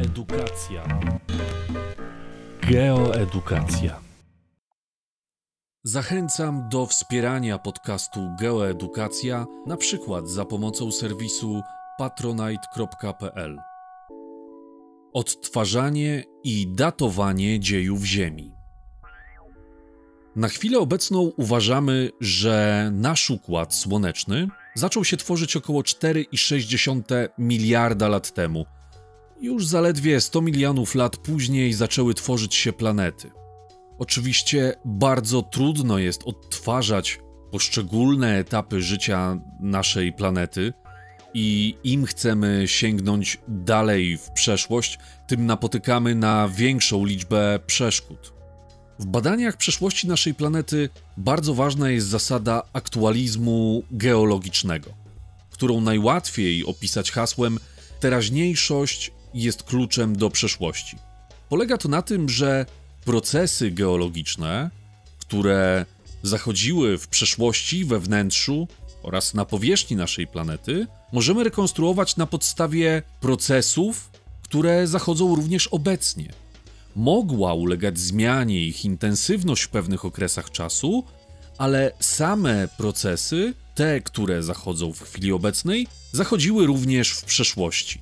Edukacja. Geoedukacja. Zachęcam do wspierania podcastu Geoedukacja, na przykład za pomocą serwisu patronite.pl. Odtwarzanie i datowanie dziejów Ziemi. Na chwilę obecną uważamy, że nasz układ słoneczny zaczął się tworzyć około 4,6 miliarda lat temu. Już zaledwie 100 milionów lat później zaczęły tworzyć się planety. Oczywiście bardzo trudno jest odtwarzać poszczególne etapy życia naszej planety i im chcemy sięgnąć dalej w przeszłość, tym napotykamy na większą liczbę przeszkód. W badaniach przeszłości naszej planety bardzo ważna jest zasada aktualizmu geologicznego, którą najłatwiej opisać hasłem teraźniejszość jest kluczem do przeszłości. Polega to na tym, że procesy geologiczne, które zachodziły w przeszłości, we wnętrzu oraz na powierzchni naszej planety, możemy rekonstruować na podstawie procesów, które zachodzą również obecnie mogła ulegać zmianie ich intensywność w pewnych okresach czasu, ale same procesy, te, które zachodzą w chwili obecnej, zachodziły również w przeszłości.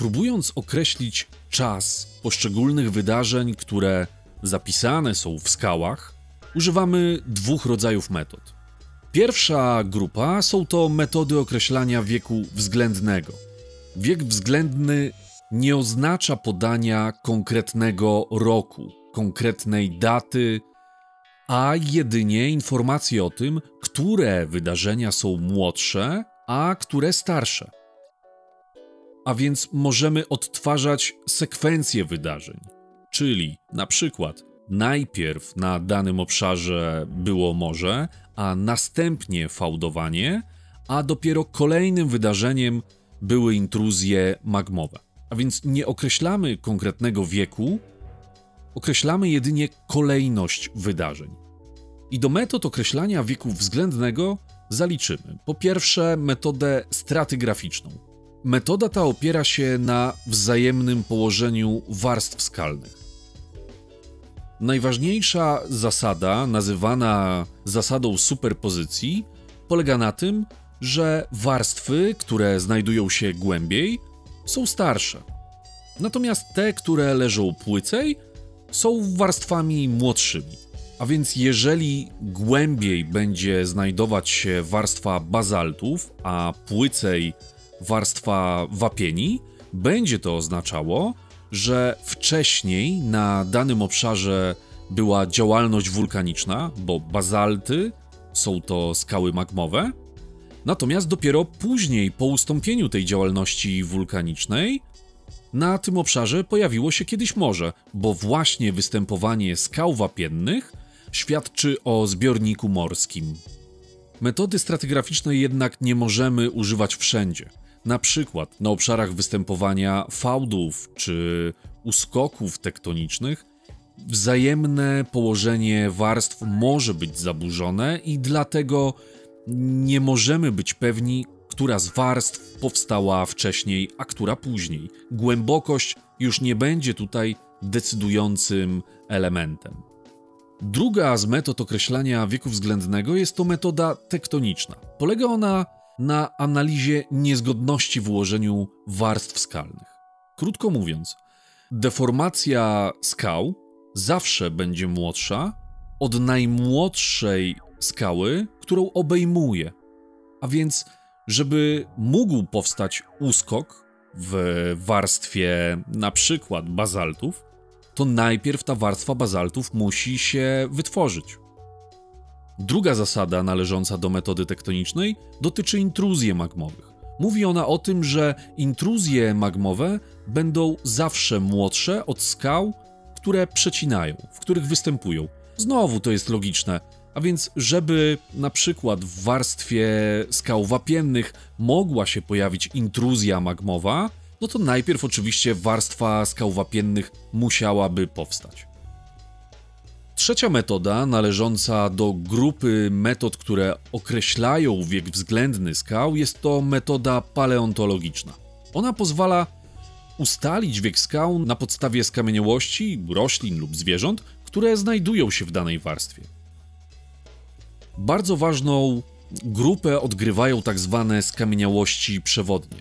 Próbując określić czas poszczególnych wydarzeń, które zapisane są w skałach, używamy dwóch rodzajów metod. Pierwsza grupa są to metody określania wieku względnego. Wiek względny nie oznacza podania konkretnego roku, konkretnej daty, a jedynie informacji o tym, które wydarzenia są młodsze, a które starsze. A więc możemy odtwarzać sekwencję wydarzeń, czyli na przykład najpierw na danym obszarze było morze, a następnie fałdowanie, a dopiero kolejnym wydarzeniem były intruzje magmowe. A więc nie określamy konkretnego wieku, określamy jedynie kolejność wydarzeń. I do metod określania wieku względnego zaliczymy po pierwsze metodę stratygraficzną. Metoda ta opiera się na wzajemnym położeniu warstw skalnych. Najważniejsza zasada, nazywana zasadą superpozycji, polega na tym, że warstwy, które znajdują się głębiej, są starsze. Natomiast te, które leżą płycej, są warstwami młodszymi. A więc jeżeli głębiej będzie znajdować się warstwa bazaltów, a płycej warstwa wapieni, będzie to oznaczało, że wcześniej na danym obszarze była działalność wulkaniczna, bo bazalty są to skały magmowe, Natomiast dopiero później, po ustąpieniu tej działalności wulkanicznej, na tym obszarze pojawiło się kiedyś morze, bo właśnie występowanie skał wapiennych świadczy o zbiorniku morskim. Metody stratygraficznej jednak nie możemy używać wszędzie. Na przykład na obszarach występowania fałdów czy uskoków tektonicznych wzajemne położenie warstw może być zaburzone i dlatego nie możemy być pewni, która z warstw powstała wcześniej, a która później. Głębokość już nie będzie tutaj decydującym elementem. Druga z metod określania wieku względnego jest to metoda tektoniczna. Polega ona na analizie niezgodności w ułożeniu warstw skalnych. Krótko mówiąc, deformacja skał zawsze będzie młodsza od najmłodszej skały, którą obejmuje. A więc, żeby mógł powstać uskok w warstwie na przykład bazaltów, to najpierw ta warstwa bazaltów musi się wytworzyć. Druga zasada należąca do metody tektonicznej dotyczy intruzji magmowych. Mówi ona o tym, że intruzje magmowe będą zawsze młodsze od skał, które przecinają, w których występują. Znowu to jest logiczne. A więc, żeby na przykład w warstwie skał wapiennych mogła się pojawić intruzja magmowa, no to najpierw oczywiście warstwa skał wapiennych musiałaby powstać. Trzecia metoda, należąca do grupy metod, które określają wiek względny skał, jest to metoda paleontologiczna. Ona pozwala ustalić wiek skał na podstawie skamieniałości, roślin lub zwierząt, które znajdują się w danej warstwie. Bardzo ważną grupę odgrywają tak zwane skamieniałości przewodnie.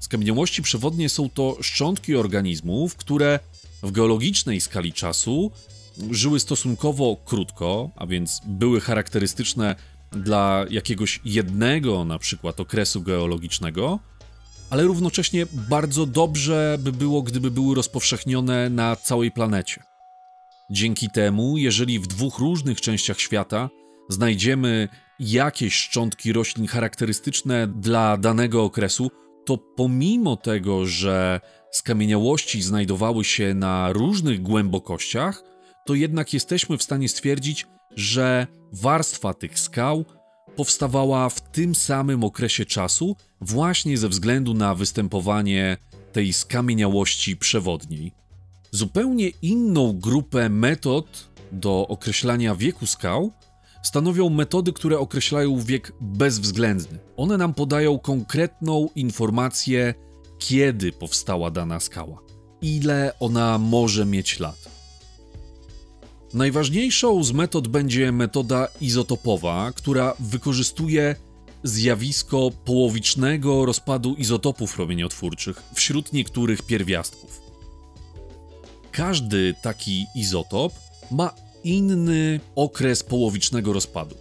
Skamieniałości przewodnie są to szczątki organizmów, które w geologicznej skali czasu żyły stosunkowo krótko, a więc były charakterystyczne dla jakiegoś jednego na przykład okresu geologicznego, ale równocześnie bardzo dobrze by było, gdyby były rozpowszechnione na całej planecie. Dzięki temu, jeżeli w dwóch różnych częściach świata znajdziemy jakieś szczątki roślin charakterystyczne dla danego okresu, to pomimo tego, że skamieniałości znajdowały się na różnych głębokościach, to jednak jesteśmy w stanie stwierdzić, że warstwa tych skał powstawała w tym samym okresie czasu, właśnie ze względu na występowanie tej skamieniałości przewodniej. Zupełnie inną grupę metod do określania wieku skał stanowią metody, które określają wiek bezwzględny. One nam podają konkretną informację, kiedy powstała dana skała, ile ona może mieć lat. Najważniejszą z metod będzie metoda izotopowa, która wykorzystuje zjawisko połowicznego rozpadu izotopów promieniotwórczych wśród niektórych pierwiastków. Każdy taki izotop ma inny okres połowicznego rozpadu.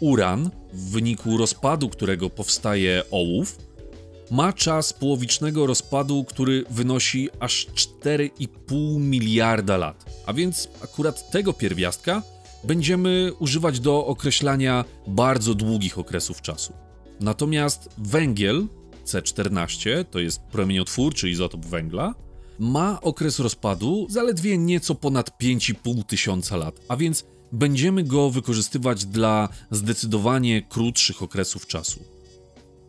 Uran, w wyniku rozpadu którego powstaje ołów, ma czas połowicznego rozpadu, który wynosi aż 4,5 miliarda lat. A więc akurat tego pierwiastka będziemy używać do określania bardzo długich okresów czasu. Natomiast węgiel C14, to jest promieniotwórczy izotop węgla, ma okres rozpadu zaledwie nieco ponad 5,5 tysiąca lat, a więc będziemy go wykorzystywać dla zdecydowanie krótszych okresów czasu.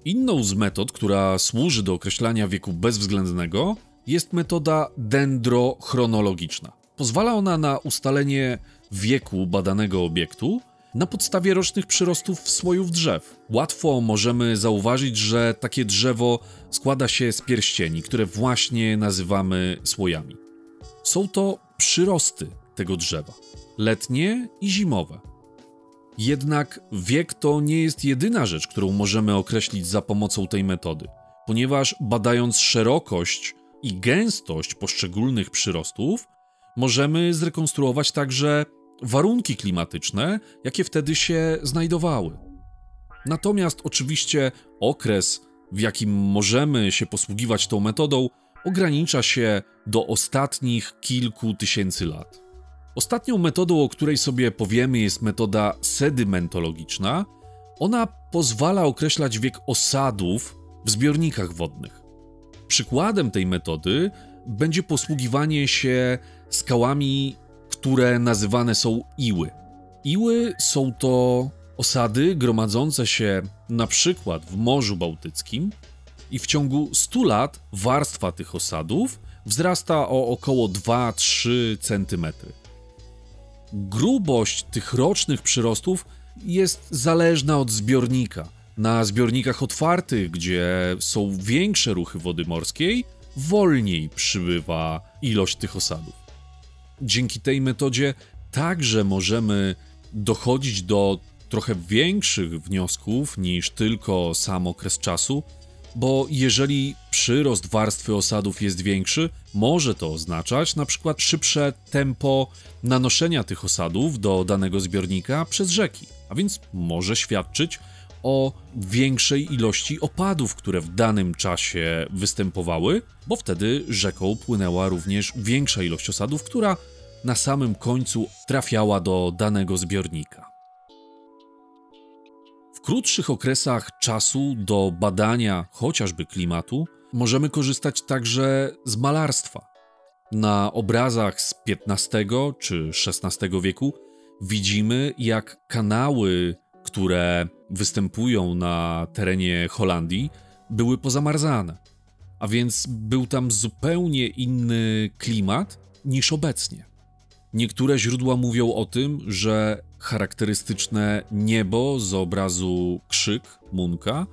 Inną z metod, która służy do określania wieku bezwzględnego, jest metoda dendrochronologiczna. Pozwala ona na ustalenie wieku badanego obiektu na podstawie rocznych przyrostów swojów drzew. Łatwo możemy zauważyć, że takie drzewo składa się z pierścieni, które właśnie nazywamy słojami. Są to przyrosty tego drzewa, letnie i zimowe. Jednak wiek to nie jest jedyna rzecz, którą możemy określić za pomocą tej metody, ponieważ badając szerokość i gęstość poszczególnych przyrostów, możemy zrekonstruować także warunki klimatyczne, jakie wtedy się znajdowały. Natomiast oczywiście okres, w jakim możemy się posługiwać tą metodą, ogranicza się do ostatnich kilku tysięcy lat. Ostatnią metodą, o której sobie powiemy, jest metoda sedymentologiczna. Ona pozwala określać wiek osadów w zbiornikach wodnych. Przykładem tej metody będzie posługiwanie się skałami, które nazywane są iły. Iły są to osady gromadzące się na przykład w Morzu Bałtyckim i w ciągu 100 lat warstwa tych osadów wzrasta o około 2-3 cm. Grubość tych rocznych przyrostów jest zależna od zbiornika. Na zbiornikach otwartych, gdzie są większe ruchy wody morskiej, wolniej przybywa ilość tych osadów. Dzięki tej metodzie także możemy dochodzić do trochę większych wniosków niż tylko sam okres czasu, bo jeżeli przyrost warstwy osadów jest większy, może to oznaczać na przykład szybsze tempo nanoszenia tych osadów do danego zbiornika przez rzeki, a więc może świadczyć o większej ilości opadów, które w danym czasie występowały, bo wtedy rzeką płynęła również większa ilość osadów, która na samym końcu trafiała do danego zbiornika. Krótszych okresach czasu do badania chociażby klimatu możemy korzystać także z malarstwa. Na obrazach z XV czy XVI wieku widzimy, jak kanały, które występują na terenie Holandii, były pozamarzane. A więc był tam zupełnie inny klimat niż obecnie. Niektóre źródła mówią o tym, że charakterystyczne niebo z obrazu Krzyk Munka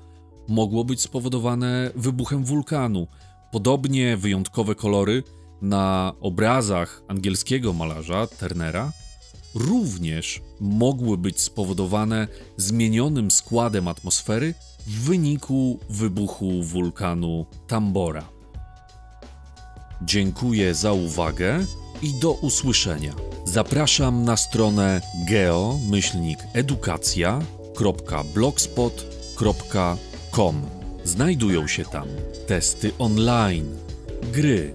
mogło być spowodowane wybuchem wulkanu, Podobnie wyjątkowe kolory na obrazach angielskiego malarza Turnera również mogły być spowodowane zmienionym składem atmosfery w wyniku wybuchu wulkanu Tambora. Dziękuję za uwagę i do usłyszenia. Zapraszam na stronę geo-edukacja.blogspot.com. Znajdują się tam testy online, gry,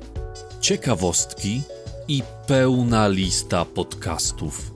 ciekawostki i pełna lista podcastów